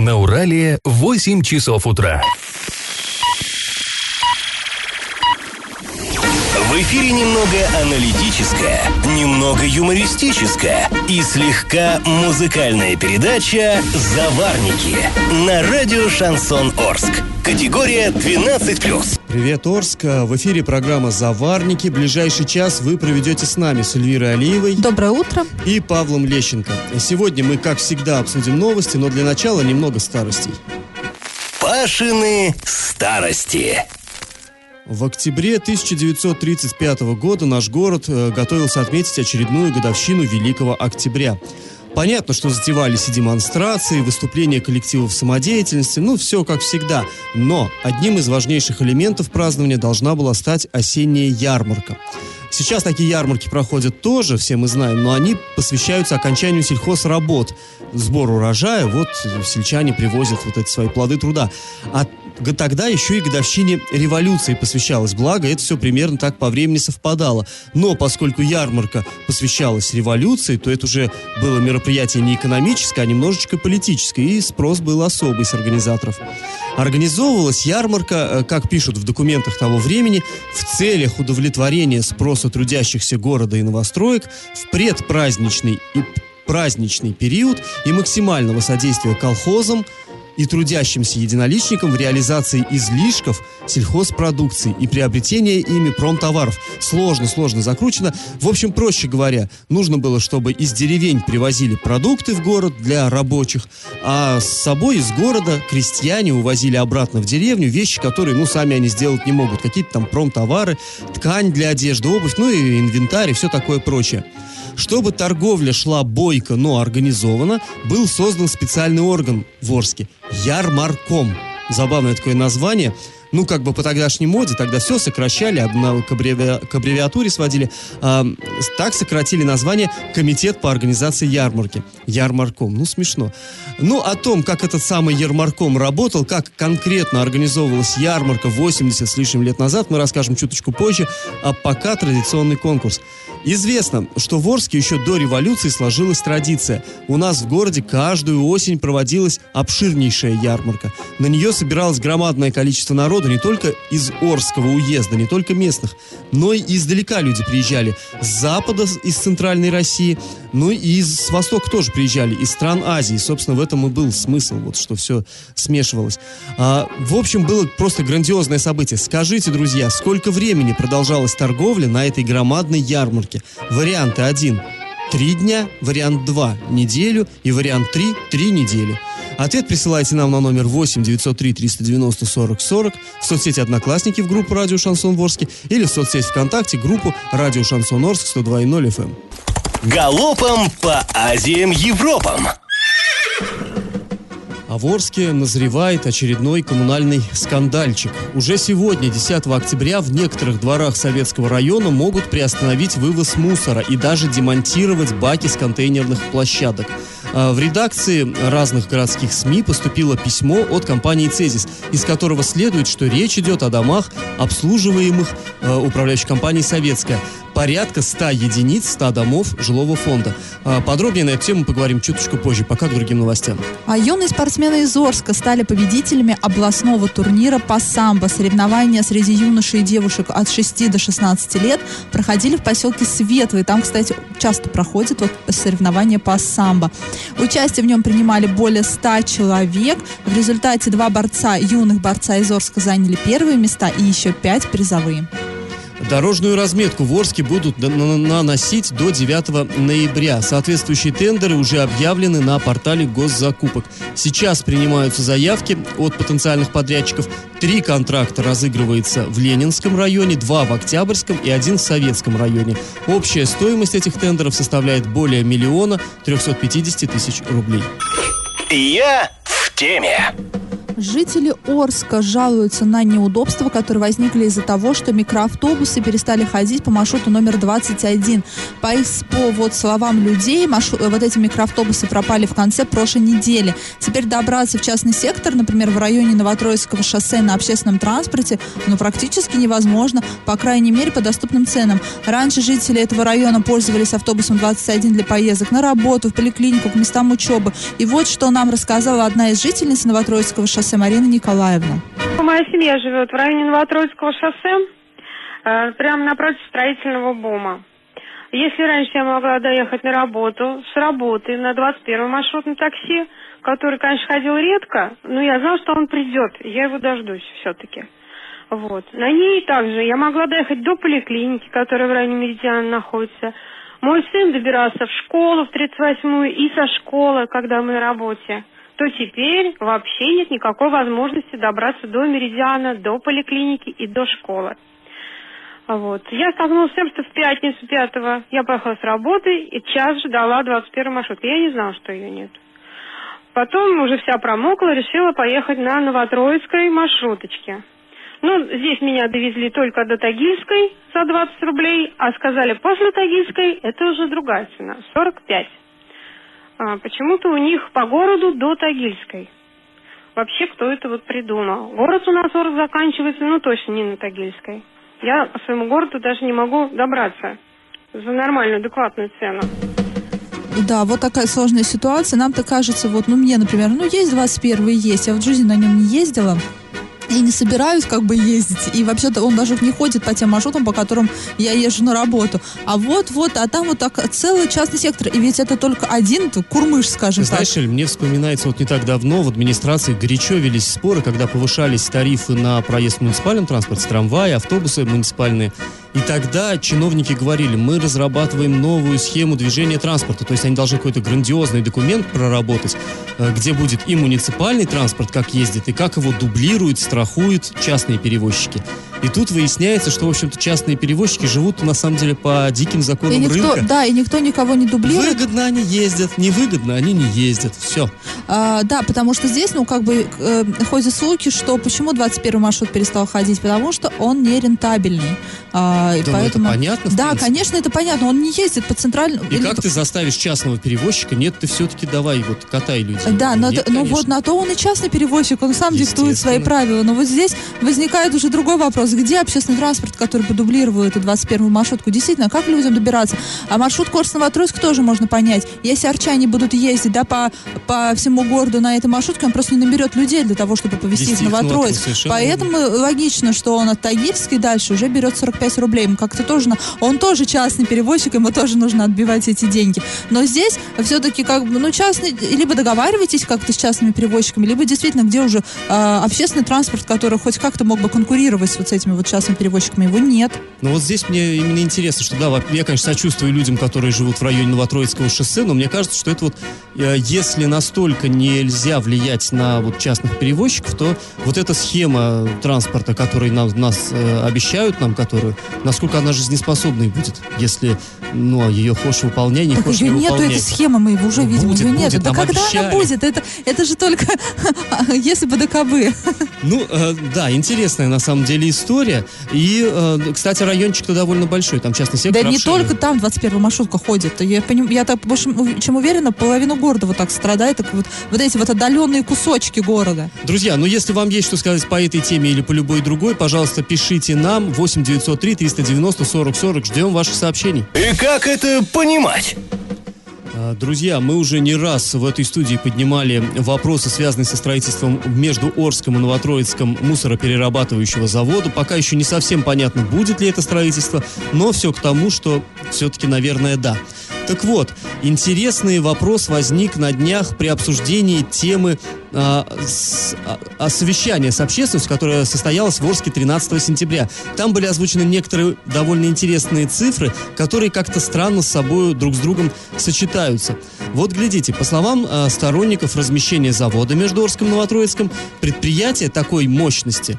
На Урале 8 часов утра. В эфире немного аналитическая, немного юмористическая и слегка музыкальная передача «Заварники» на радио «Шансон Орск». Категория 12+. Привет, Орск. В эфире программа «Заварники». Ближайший час вы проведете с нами, с Эльвирой Алиевой. Доброе утро. И Павлом Лещенко. Сегодня мы, как всегда, обсудим новости, но для начала немного старостей. Пашины старости. В октябре 1935 года наш город э, готовился отметить очередную годовщину Великого Октября. Понятно, что затевались и демонстрации, и выступления коллективов самодеятельности, ну, все как всегда. Но одним из важнейших элементов празднования должна была стать осенняя ярмарка. Сейчас такие ярмарки проходят тоже, все мы знаем, но они посвящаются окончанию сельхозработ, сбору урожая, вот сельчане привозят вот эти свои плоды труда. А тогда еще и годовщине революции посвящалась, благо это все примерно так по времени совпадало. Но поскольку ярмарка посвящалась революции, то это уже было мероприятие не экономическое, а немножечко политическое, и спрос был особый с организаторов. Организовывалась ярмарка, э, как пишут в документах того времени, в целях удовлетворения спроса трудящихся города и новостроек в предпраздничный и праздничный период и максимального содействия колхозам, и трудящимся единоличникам в реализации излишков сельхозпродукции и приобретения ими промтоваров. Сложно, сложно закручено. В общем, проще говоря, нужно было, чтобы из деревень привозили продукты в город для рабочих, а с собой из города крестьяне увозили обратно в деревню вещи, которые, ну, сами они сделать не могут. Какие-то там промтовары, ткань для одежды, обувь, ну и инвентарь и все такое прочее. Чтобы торговля шла бойко, но организованно, был создан специальный орган в Орске – Ярмарком. Забавное такое название – ну, как бы по тогдашней моде, тогда все сокращали, к, аббреви... к аббревиатуре сводили. А, так сократили название Комитет по организации ярмарки. Ярмарком. Ну, смешно. Ну, о том, как этот самый ярмарком работал, как конкретно организовывалась ярмарка 80 с лишним лет назад, мы расскажем чуточку позже, а пока традиционный конкурс. Известно, что в Орске еще до революции сложилась традиция. У нас в городе каждую осень проводилась обширнейшая ярмарка. На нее собиралось громадное количество народа, народу не только из Орского уезда, не только местных, но и издалека люди приезжали. С запада, из центральной России, ну и из востока тоже приезжали, из стран Азии. Собственно, в этом и был смысл, вот что все смешивалось. А, в общем, было просто грандиозное событие. Скажите, друзья, сколько времени продолжалась торговля на этой громадной ярмарке? Варианты один – три дня, вариант два – неделю и вариант три – три недели. Ответ присылайте нам на номер 8 903 390 40 40 в соцсети «Одноклассники» в группу «Радио Шансон Ворске» или в соцсети ВКонтакте группу «Радио Шансон Орск» 102.0 FM. Галопом по Азиям Европам! А в Орске назревает очередной коммунальный скандальчик. Уже сегодня, 10 октября, в некоторых дворах Советского района могут приостановить вывоз мусора и даже демонтировать баки с контейнерных площадок. А, в редакции разных городских СМИ поступило письмо от компании «Цезис», из которого следует, что речь идет о домах, обслуживаемых э, управляющей компанией «Советская» порядка 100 единиц, 100 домов жилого фонда. А, подробнее на эту тему поговорим чуточку позже, пока к другим новостям. А юные спортсмены из Орска стали победителями областного турнира по самбо. Соревнования среди юношей и девушек от 6 до 16 лет проходили в поселке Светлый. Там, кстати, часто проходят вот соревнования по самбо. Участие в нем принимали более 100 человек. В результате два борца, юных борца из Орска заняли первые места и еще пять призовые. Дорожную разметку в Орске будут наносить до 9 ноября. Соответствующие тендеры уже объявлены на портале госзакупок. Сейчас принимаются заявки от потенциальных подрядчиков. Три контракта разыгрывается в Ленинском районе, два в Октябрьском и один в Советском районе. Общая стоимость этих тендеров составляет более миллиона 350 тысяч рублей. Я в теме. Жители Орска жалуются на неудобства, которые возникли из-за того, что микроавтобусы перестали ходить по маршруту номер 21. По, их, по вот словам людей, маршрут, вот эти микроавтобусы пропали в конце прошлой недели. Теперь добраться в частный сектор, например, в районе Новотроицкого шоссе на общественном транспорте, ну, практически невозможно, по крайней мере, по доступным ценам. Раньше жители этого района пользовались автобусом 21 для поездок на работу, в поликлинику, к местам учебы. И вот что нам рассказала одна из жительниц Новотроицкого шоссе шоссе Марина Николаевна. Моя семья живет в районе Новотроицкого шоссе, э, прямо напротив строительного бума. Если раньше я могла доехать на работу, с работы на 21 маршрутном такси, который, конечно, ходил редко, но я знала, что он придет, я его дождусь все-таки. Вот. На ней также я могла доехать до поликлиники, которая в районе Меридиана находится. Мой сын добирался в школу в 38-ю и со школы, когда мы на работе то теперь вообще нет никакой возможности добраться до Меридиана, до поликлиники и до школы. Вот. Я столкнулась с тем, что в пятницу пятого я поехала с работы и час ждала 21 маршрут. Я не знала, что ее нет. Потом уже вся промокла, решила поехать на Новотроицкой маршруточке. Ну, здесь меня довезли только до Тагильской за 20 рублей, а сказали, после Тагильской это уже другая цена, 45. А, почему-то у них по городу до Тагильской. Вообще, кто это вот придумал? Город у нас Орск заканчивается, ну, точно не на Тагильской. Я по своему городу даже не могу добраться за нормальную, адекватную цену. Да, вот такая сложная ситуация. Нам-то кажется, вот, ну, мне, например, ну, есть 21 есть, я в жизни на нем не ездила и не собираюсь как бы ездить. И вообще-то он даже не ходит по тем маршрутам, по которым я езжу на работу. А вот-вот, а там вот так целый частный сектор. И ведь это только один курмыш, скажем Знаешь, так. Знаешь, мне вспоминается вот не так давно в администрации горячо велись споры, когда повышались тарифы на проезд в муниципальном транспорте, трамваи, автобусы муниципальные. И тогда чиновники говорили, мы разрабатываем новую схему движения транспорта. То есть они должны какой-то грандиозный документ проработать, э, где будет и муниципальный транспорт, как ездит, и как его дублируют, страхуют частные перевозчики. И тут выясняется, что, в общем-то, частные перевозчики живут, на самом деле, по диким законам и никто, рынка. Да, и никто никого не дублирует. Выгодно они ездят, невыгодно они не ездят. Все. А, да, потому что здесь, ну, как бы, э, ходят слухи, что почему 21 маршрут перестал ходить? Потому что он не рентабельный. А, и поэтому... это понятно, Да, конечно, это понятно. Он не ездит по центральному... И Или... как ты заставишь частного перевозчика? Нет, ты все-таки давай, вот, катай людей. Да, но, Нет, но вот на то он и частный перевозчик, он сам диктует свои правила. Но вот здесь возникает уже другой вопрос. Где общественный транспорт, который бы дублировал эту 21-ю маршрутку? Действительно, как людям добираться? А маршрут Корс-Новотроицк тоже можно понять. Если арчане будут ездить, да, по, по всему городу на этой маршрутке, он просто не наберет людей для того, чтобы повезти их Новотроицк. Поэтому логично, что он от Тагильской дальше уже берет 45 рублей. Ему как-то тоже, он тоже частный перевозчик, ему тоже нужно отбивать эти деньги. Но здесь все-таки как бы, ну, частный, либо договаривайтесь как-то с частными перевозчиками, либо действительно, где уже э, общественный транспорт, который хоть как-то мог бы конкурировать вот с этими вот частными перевозчиками, его нет. Ну вот здесь мне именно интересно, что да, я, конечно, сочувствую людям, которые живут в районе Новотроицкого шоссе, но мне кажется, что это вот, э, если настолько нельзя влиять на вот частных перевозчиков, то вот эта схема транспорта, которую нам, нас э, обещают нам, которую, насколько она жизнеспособной будет, если, ну, а ее хочешь выполнять, не так хочешь ее не нету, этой схемы мы уже видим, будет, ее нет. Да когда обещали. она будет? Это, это же только если бы до кобы. Ну, э, да, интересная на самом деле история. И, э, кстати, райончик-то довольно большой, там частный сектор Да не только там 21 маршрутка ходит. Я, поним, я так больше, чем уверена, половину города вот так страдает, так вот, вот эти вот отдаленные кусочки города. Друзья, ну если вам есть что сказать по этой теме или по любой другой, пожалуйста, пишите нам 8 903 390 40 40. Ждем ваших сообщений. И как это понимать? А, друзья, мы уже не раз в этой студии поднимали вопросы, связанные со строительством между Орском и Новотроицком мусороперерабатывающего завода. Пока еще не совсем понятно, будет ли это строительство, но все к тому, что все-таки, наверное, да. Так вот, интересный вопрос возник на днях при обсуждении темы а, с, а, совещания с общественностью, которое состоялось в Орске 13 сентября. Там были озвучены некоторые довольно интересные цифры, которые как-то странно с собой друг с другом сочетаются. Вот глядите, по словам а, сторонников размещения завода между Орском и Новотроицком, предприятие такой мощности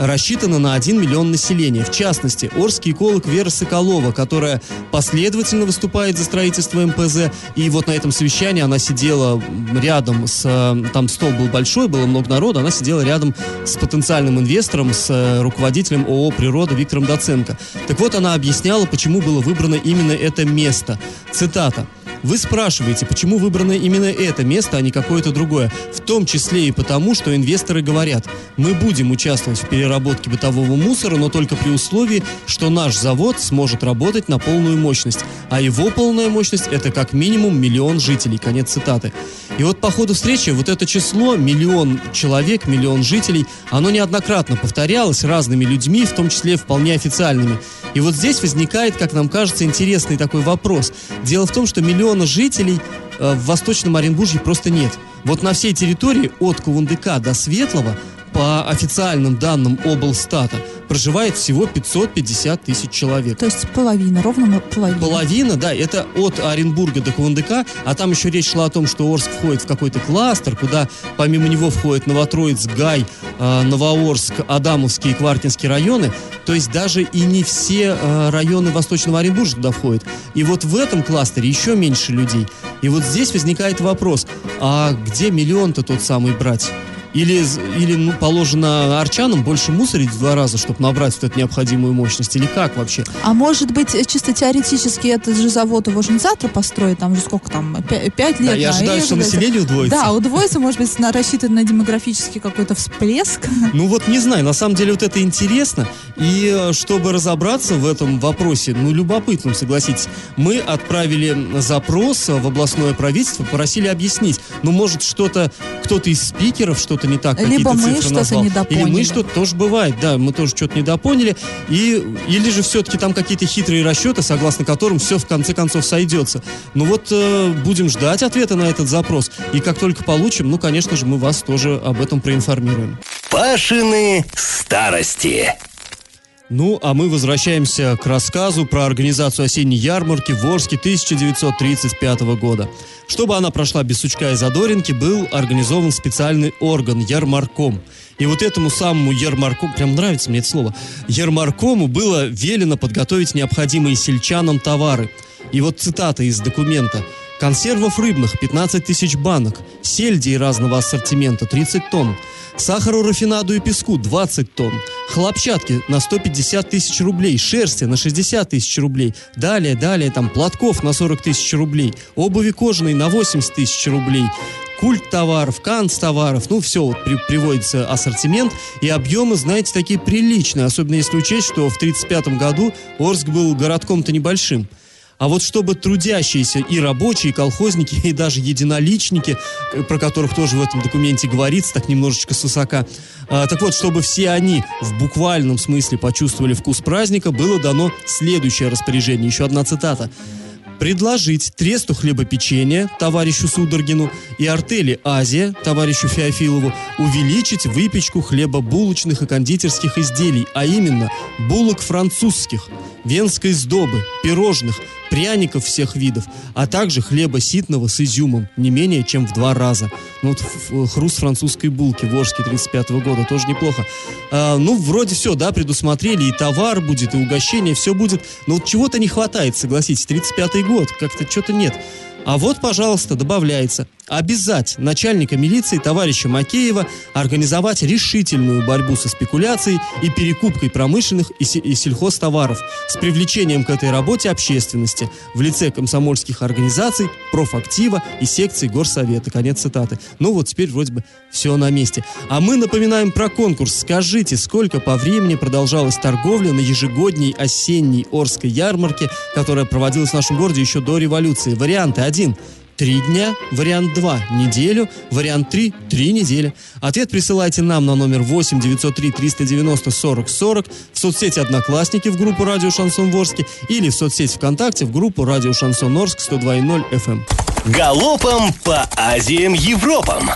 рассчитана на 1 миллион населения. В частности, орский эколог Вера Соколова, которая последовательно выступает за строительство МПЗ. И вот на этом совещании она сидела рядом с... э, Там стол был большой, было много народа. Она сидела рядом с потенциальным инвестором, с э, руководителем ООО «Природа» Виктором Доценко. Так вот, она объясняла, почему было выбрано именно это место. Цитата. Вы спрашиваете, почему выбрано именно это место, а не какое-то другое. В том числе и потому, что инвесторы говорят, мы будем участвовать в переработке бытового мусора, но только при условии, что наш завод сможет работать на полную мощность. А его полная мощность это как минимум миллион жителей. Конец цитаты. И вот по ходу встречи вот это число, миллион человек, миллион жителей, оно неоднократно повторялось разными людьми, в том числе вполне официальными. И вот здесь возникает, как нам кажется, интересный такой вопрос. Дело в том, что миллиона жителей э, в Восточном Оренбурге просто нет. Вот на всей территории от Кувандыка до Светлого по официальным данным облстата проживает всего 550 тысяч человек. То есть половина, ровно половина. Половина, да, это от Оренбурга до Кувандыка, а там еще речь шла о том, что Орск входит в какой-то кластер, куда помимо него входят Новотроиц, Гай, э, Новоорск, Адамовский и Квартинский районы, то есть даже и не все э, районы Восточного Оренбуржья туда входят. И вот в этом кластере еще меньше людей. И вот здесь возникает вопрос, а где миллион-то тот самый брать? Или, или ну, положено арчанам больше мусорить в два раза, чтобы набрать вот эту необходимую мощность? Или как вообще? А может быть, э, чисто теоретически этот же завод его же не завтра построить, там же сколько там, пя- пять лет? Да, я да, ожидаю, что население удвоится. Да, удвоится, может быть, на, рассчитан на демографический какой-то всплеск. Ну вот не знаю, на самом деле вот это интересно. И э, чтобы разобраться в этом вопросе, ну любопытном, согласитесь, мы отправили запрос в областное правительство, попросили объяснить. Ну может что-то, кто-то из спикеров что-то не так, Либо какие-то мы цифры что-то назвал. Или недопоняли. мы что-то тоже бывает, да, мы тоже что-то недопоняли. И, или же все-таки там какие-то хитрые расчеты, согласно которым все в конце концов сойдется. Ну вот э, будем ждать ответа на этот запрос. И как только получим, ну конечно же мы вас тоже об этом проинформируем. Пашины старости. Ну, а мы возвращаемся к рассказу про организацию осенней ярмарки в Орске 1935 года. Чтобы она прошла без сучка и задоринки, был организован специальный орган – ярмарком. И вот этому самому ярмаркому, прям нравится мне это слово, ярмаркому было велено подготовить необходимые сельчанам товары. И вот цитата из документа. Консервов рыбных 15 тысяч банок, сельдей разного ассортимента 30 тонн, сахару, рафинаду и песку 20 тонн, хлопчатки на 150 тысяч рублей, шерсти на 60 тысяч рублей, далее, далее, там, платков на 40 тысяч рублей, обуви кожаной на 80 тысяч рублей, культ товаров, канц товаров, ну все, вот при- приводится ассортимент, и объемы, знаете, такие приличные, особенно если учесть, что в 1935 году Орск был городком-то небольшим. А вот чтобы трудящиеся и рабочие, и колхозники, и даже единоличники, э, про которых тоже в этом документе говорится, так немножечко с высока, а, так вот, чтобы все они в буквальном смысле почувствовали вкус праздника, было дано следующее распоряжение, еще одна цитата. Предложить тресту хлебопечения товарищу Судоргину и артели «Азия» товарищу Феофилову увеличить выпечку хлебобулочных и кондитерских изделий, а именно булок французских, венской сдобы, пирожных, пряников всех видов, а также хлеба ситного с изюмом не менее чем в два раза. Ну вот хруст французской булки в Орске 35 года тоже неплохо. А, ну, вроде все, да, предусмотрели, и товар будет, и угощение, все будет. Но вот чего-то не хватает, согласитесь, 35 год, как-то что-то нет. А вот, пожалуйста, добавляется обязать начальника милиции товарища Макеева организовать решительную борьбу со спекуляцией и перекупкой промышленных и, се- и сельхозтоваров с привлечением к этой работе общественности в лице комсомольских организаций, профактива и секций горсовета. Конец цитаты. Ну вот теперь вроде бы все на месте. А мы напоминаем про конкурс. Скажите, сколько по времени продолжалась торговля на ежегодней осенней Орской ярмарке, которая проводилась в нашем городе еще до революции? Варианты. Один. Три дня. Вариант 2. Неделю. Вариант 3. Три недели. Ответ присылайте нам на номер 8 903 390 40 40 в соцсети Одноклассники в группу Радио Шансон Ворске или в соцсети ВКонтакте в группу Радио Шансон Орск 102.0 FM. Галопом по Азиям Европам.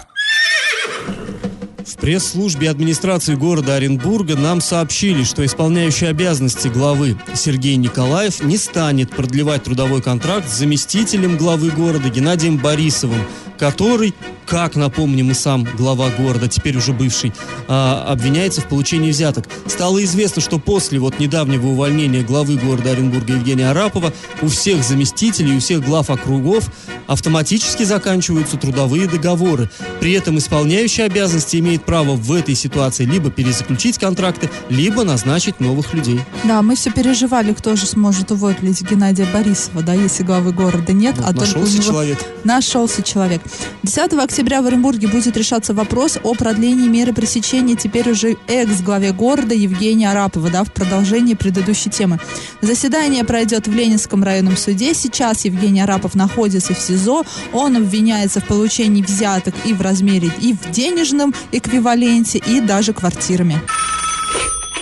В пресс-службе администрации города Оренбурга нам сообщили, что исполняющий обязанности главы Сергей Николаев не станет продлевать трудовой контракт с заместителем главы города Геннадием Борисовым, который как, напомним, и сам глава города, теперь уже бывший, а, обвиняется в получении взяток. Стало известно, что после вот недавнего увольнения главы города Оренбурга Евгения Арапова у всех заместителей, у всех глав округов автоматически заканчиваются трудовые договоры. При этом исполняющий обязанности имеет право в этой ситуации либо перезаключить контракты, либо назначить новых людей. Да, мы все переживали, кто же сможет уволить Геннадия Борисова, да, если главы города нет, Вот а только у него... человек. Нашелся человек. 10 октября в Оренбурге будет решаться вопрос о продлении меры пресечения теперь уже экс-главе города Евгения Арапова, да, в продолжении предыдущей темы. Заседание пройдет в Ленинском районном суде. Сейчас Евгений Арапов находится в СИЗО. Он обвиняется в получении взяток и в размере, и в денежном эквиваленте, и даже квартирами.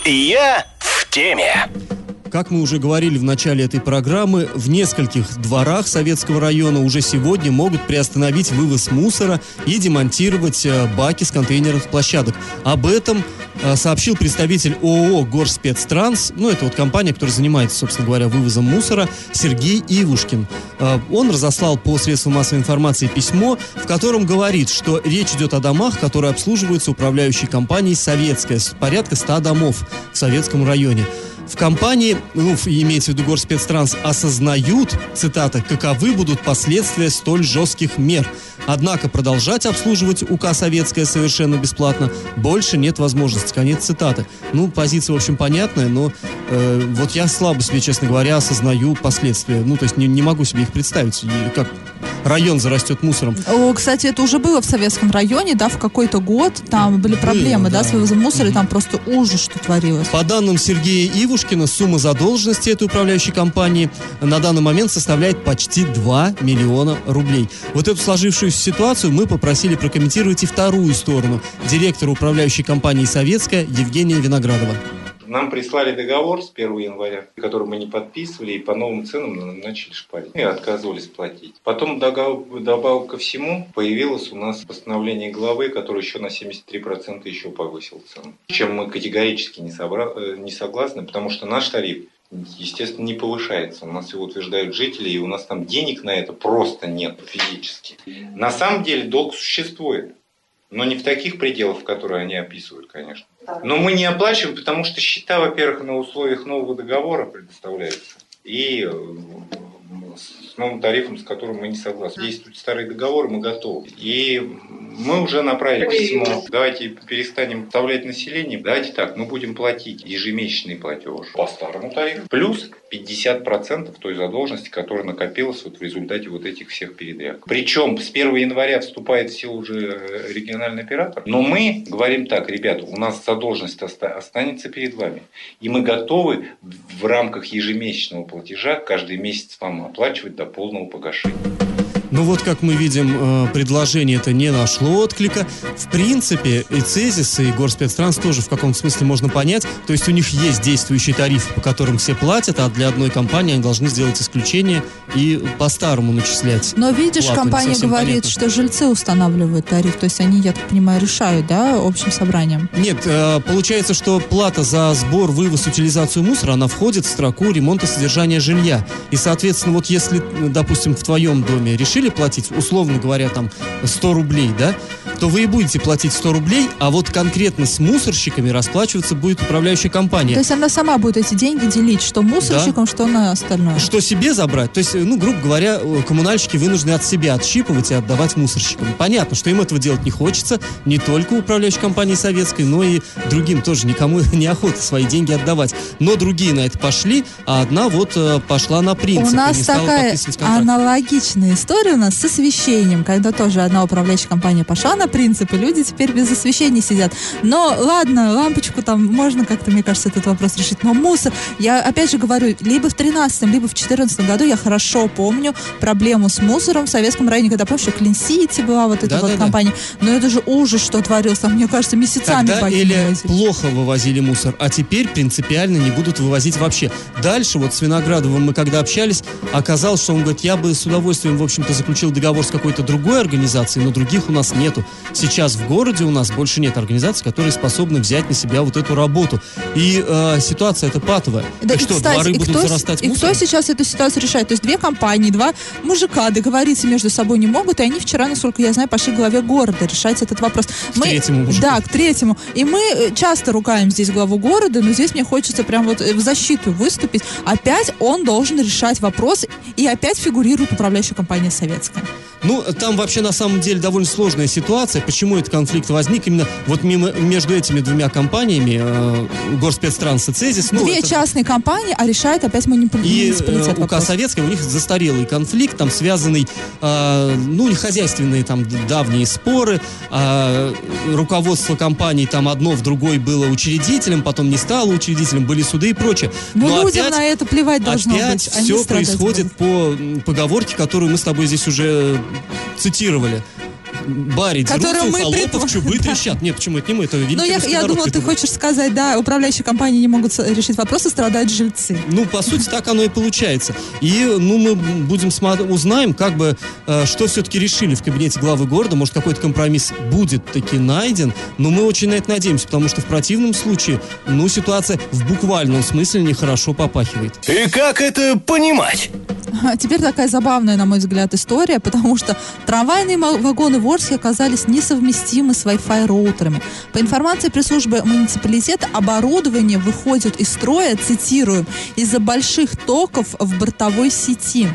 Я в теме. Как мы уже говорили в начале этой программы, в нескольких дворах Советского района уже сегодня могут приостановить вывоз мусора и демонтировать э, баки с контейнерных площадок. Об этом э, сообщил представитель ООО «Горспецтранс», ну, это вот компания, которая занимается, собственно говоря, вывозом мусора, Сергей Ивушкин. Э, Он разослал по средствам массовой информации письмо, в котором говорит, что речь идет о домах, которые обслуживаются управляющей компанией «Советская», порядка 100 домов в Советском районе. В компании, ну, имеется в виду Горспецтранс, осознают, цитата, каковы будут последствия столь жестких мер. Однако продолжать обслуживать УК «Советская» совершенно бесплатно больше нет возможности. Конец цитаты. Ну, позиция, в общем, понятная, но э, вот я слабо себе, честно говоря, осознаю последствия. Ну, то есть не, не могу себе их представить. Как район зарастет мусором. О, кстати, это уже было в Советском районе, да, в какой-то год. Там были проблемы, да, да. с вывозом мусора, и там просто ужас, что творилось. По данным Сергея Ивушкина, сумма задолженности этой управляющей компании на данный момент составляет почти 2 миллиона рублей. Вот эту сложившуюся ситуацию мы попросили прокомментировать и вторую сторону директора управляющей компании «Советская» Евгения Виноградова. Нам прислали договор с 1 января, который мы не подписывали, и по новым ценам на- начали шпарить. И отказывались платить. Потом добавок ко всему появилось у нас постановление главы, которое еще на 73% еще повысил цену. Чем мы категорически не, собра- э, не согласны, потому что наш тариф естественно, не повышается. У нас его утверждают жители, и у нас там денег на это просто нет физически. На самом деле долг существует. Но не в таких пределах, которые они описывают, конечно. Но мы не оплачиваем, потому что счета, во-первых, на условиях нового договора предоставляются. И э, с новым тарифом, с которым мы не согласны. Действует старый договор, мы готовы. И мы уже направили письмо. Давайте перестанем вставлять население. Давайте так, мы будем платить ежемесячный платеж по старому тарифу. Плюс 50% той задолженности, которая накопилась вот в результате вот этих всех передряг. Причем с 1 января вступает в силу уже э, региональный оператор. Но мы говорим так, ребята, у нас задолженность оста- останется перед вами. И мы готовы в рамках ежемесячного платежа каждый месяц вам оплачивать до полного погашения. Ну вот, как мы видим, э, предложение это не нашло отклика. В принципе, и Цезис, и Горспецтранс тоже в каком-то смысле можно понять. То есть у них есть действующие тарифы, по которым все платят, а для одной компании они должны сделать исключение и по-старому начислять. Но видишь, плату, компания говорит, понятно. что жильцы устанавливают тариф, то есть они, я так понимаю, решают, да, общим собранием. Нет, э, получается, что плата за сбор, вывоз, утилизацию мусора, она входит в строку ремонта содержания жилья. И, соответственно, вот если, допустим, в твоем доме решили платить, условно говоря, там 100 рублей, да, то вы и будете платить 100 рублей, а вот конкретно с мусорщиками расплачиваться будет управляющая компания. То есть она сама будет эти деньги делить, что мусорщикам, что на остальное. Что себе забрать? То есть, ну, грубо говоря, э, коммунальщики вынуждены от себя отщипывать и отдавать мусорщикам. Понятно, что им этого делать не хочется, не только управляющей компании советской, но и другим тоже никому неохота свои деньги отдавать. Но другие на это пошли, а одна вот э, пошла на принцип. У нас не такая аналогичная история у нас с освещением, когда тоже одна управляющая компания пошла на принцип, и люди теперь без освещения сидят. Но ладно, лампочку там можно как-то, мне кажется, этот вопрос решить. Но мусор, я опять же говорю, либо в 13 либо в 14 году я хорошо помню проблему с мусором в Советском районе, когда, помнишь, что Клин-Сити была вот эта вот Да-да-да. компания. Но это же ужас, что творилось. Там, мне кажется, месяцами Тогда или вывозили. плохо вывозили мусор, а теперь принципиально не будут вывозить вообще. Дальше вот с Виноградовым мы когда общались, оказалось, что он говорит, я бы с удовольствием, в общем-то, заключил договор с какой-то другой организацией, но других у нас нету. Сейчас в городе у нас больше нет организаций, которые способны взять на себя вот эту работу. И э, ситуация эта патовая. Да, и, что, кстати, дворы и будут кто, зарастать и мусором? кто сейчас эту ситуацию решает? То есть две компании, два мужика договориться между собой не могут, и они вчера, насколько я знаю, пошли к главе города решать этот вопрос. К третьему мужику. Да, к третьему. И мы э, часто ругаем здесь главу города, но здесь мне хочется прям вот э, в защиту выступить. Опять он должен решать вопрос, и опять фигурирует управляющая компания советская. Ну, там вообще на самом деле довольно сложная ситуация. Почему этот конфликт возник именно вот мимо, между этими двумя компаниями, э, Горспецтранс и Цезис. ну, Две это- частные компании, а решает опять муниципали- И муниципалитет э, УК. Советская, у них застарелый конфликт, там связанный, э, ну, не хозяйственные там давние споры, а, руководство компании там одно в другой было учредителем, потом не стало учредителем, были суды и прочее. Ну, Но людям опять- на это плевать должно Опять быть. Они все происходит будут. по поговорке, которую мы с тобой здесь уже цитировали. Бари Которую дерутся, у мы холопов придум- чубы трещат. Нет, почему это не мы, это Ну, я, я думала, ты хочешь сказать, да, управляющие компании не могут решить вопросы, страдают жильцы. Ну, по сути, так оно и получается. И, ну, мы будем смотреть, узнаем, как бы, э, что все-таки решили в кабинете главы города. Может, какой-то компромисс будет таки найден. Но мы очень на это надеемся, потому что в противном случае, ну, ситуация в буквальном смысле нехорошо попахивает. И как это понимать? Теперь такая забавная, на мой взгляд, история, потому что трамвайные вагоны в Орске оказались несовместимы с Wi-Fi роутерами. По информации пресс-службы муниципалитета, оборудование выходит из строя, цитируем, из-за больших токов в бортовой сети.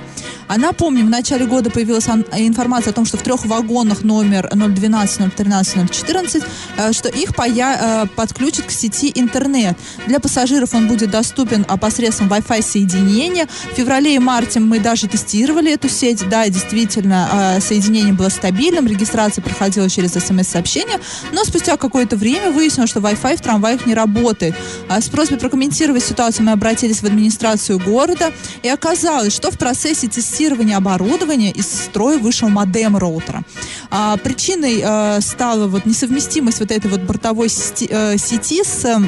А напомним, в начале года появилась информация о том, что в трех вагонах номер 012, 013, 014, э, что их э, подключат к сети интернет. Для пассажиров он будет доступен посредством Wi-Fi соединения. В феврале и марте мы даже тестировали эту сеть. Да, действительно, э, соединение было стабильным, регистрация проходила через смс-сообщение, но спустя какое-то время выяснилось, что Wi-Fi в трамваях не работает. А С просьбой прокомментировать ситуацию мы обратились в администрацию города, и оказалось, что в процессе тестирования оборудования из строя вышел модем роутера. А, причиной э, стала вот несовместимость вот этой вот бортовой сети, э, сети с э,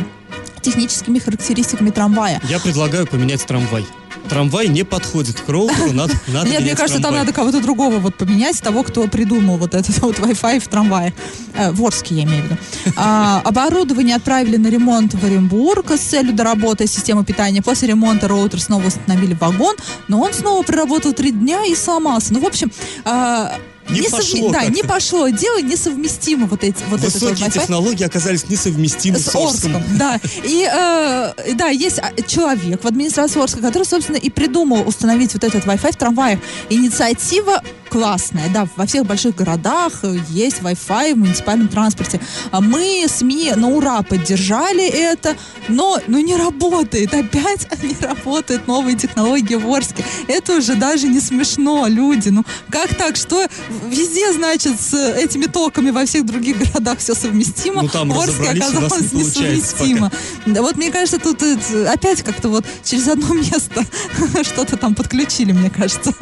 техническими характеристиками трамвая. Я предлагаю поменять трамвай. Трамвай не подходит к роутеру, надо, надо Нет, мне кажется, там надо кого-то другого вот поменять, того, кто придумал вот этот вот Wi-Fi в трамвае. Э, в Орске, я имею в виду. А, оборудование отправили на ремонт в Оренбург с целью доработать систему питания. После ремонта роутер снова установили в вагон, но он снова проработал три дня и сломался. Ну, в общем... а, Не несовме- пошло Да, как-то. не пошло. Дело несовместимо вот эти вот этот Высокие Wi-Fi технологии оказались несовместимы с, с Орском. Орском, да. И э, да, есть а, человек в администрации Орска, который, собственно, и придумал установить вот этот Wi-Fi в трамваях. Инициатива классная, да, во всех больших городах есть Wi-Fi в муниципальном транспорте. А Мы, СМИ, на ура поддержали это, но ну, не работает, опять не работают новые технологии в Орске. Это уже даже не смешно, люди. Ну, как так? Что везде, значит, с этими токами во всех других городах все совместимо, Ну, там в Орске оказалось не несовместимо. Да, вот мне кажется, тут э, опять как-то вот через одно место что-то там подключили, мне кажется.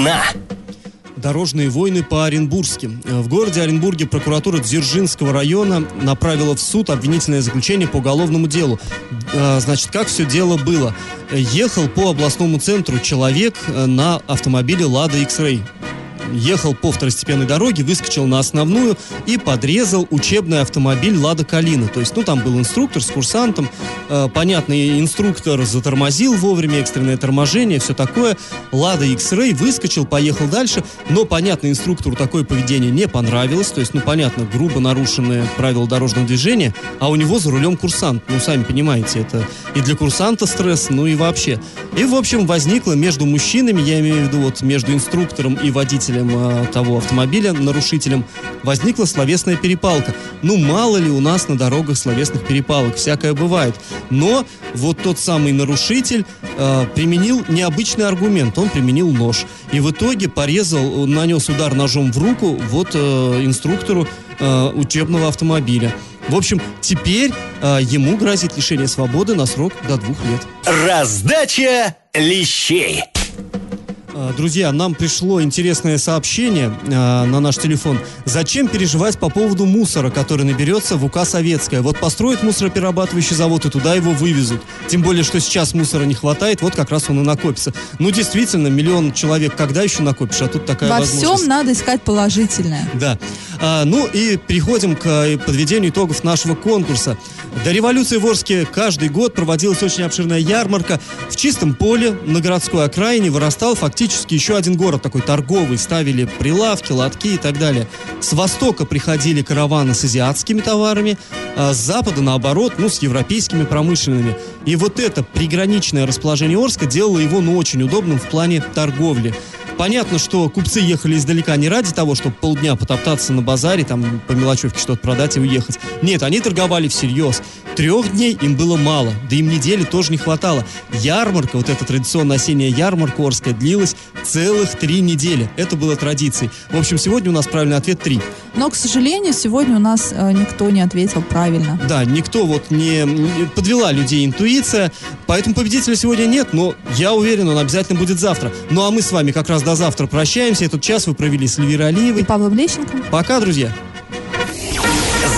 Дна. Дорожные войны по-Оренбургски. Э, В городе Оренбурге прокуратура Дзержинского района направила в суд обвинительное заключение по уголовному делу. Э, Значит, как все дело было? Э, Ехал по областному центру человек на автомобиле «Лада X-Ray». Ехал по второстепенной дороге, выскочил на основную и подрезал учебный автомобиль «Лада Калина». То есть, ну, там был инструктор с курсантом. Э, понятно, инструктор затормозил вовремя, экстренное торможение, все такое. «Лада X-Ray» выскочил, поехал дальше. Но, понятно, инструктору такое поведение не понравилось. То есть, ну, понятно, грубо нарушенные правила дорожного движения. А у него за рулем курсант. Ну, сами понимаете, это и для курсанта стресс, ну и вообще. И, в общем, возникло между мужчинами, я имею в виду вот между инструктором и водителем э, того автомобиля, нарушителем, возникла словесная перепалка. Ну, мало ли у нас на дорогах словесных перепалок, всякое бывает. Но вот тот самый нарушитель э, применил необычный аргумент, он применил нож. И в итоге порезал, нанес удар ножом в руку вот э, инструктору э, учебного автомобиля. В общем, теперь э, ему грозит лишение свободы на срок до двух лет. Раздача лещей. А, Друзья, нам пришло интересное сообщение а, на наш телефон. Зачем переживать по поводу мусора, который наберется в УК Советская? Вот построят мусороперерабатывающий завод и туда его вывезут. Тем более, что сейчас мусора не хватает, вот как раз он и накопится. Ну, действительно, миллион человек когда еще накопишь, а тут такая Во возможность. всем надо искать положительное. Да. А, ну и переходим к э, подведению итогов нашего конкурса. До революции в Орске каждый год проводилась очень обширная ярмарка. В чистом поле на городской окраине вырастал фактически еще один город такой торговый. Ставили прилавки, лотки и так далее. С востока приходили караваны с азиатскими товарами, а с запада, наоборот, ну, с европейскими промышленными. И вот это приграничное расположение Орска делало его, ну, очень удобным в плане торговли. Понятно, что купцы ехали издалека не ради того, чтобы полдня потоптаться на базаре, там по мелочевке что-то продать и уехать. Нет, они торговали всерьез. Трех дней им было мало, да им недели тоже не хватало. Ярмарка, вот эта традиционная осенняя ярмарка Орская, длилась целых три недели. Это было традицией. В общем, сегодня у нас правильный ответ три. Но, к сожалению, сегодня у нас э, никто не ответил правильно. Да, никто вот не, не подвела людей интуиция, поэтому победителя сегодня нет, но я уверен, он обязательно будет завтра. Ну а мы с вами как раз до завтра прощаемся. Этот час вы провели с Эльвирой И Алиевой. Павлом Лещенко. Пока, друзья.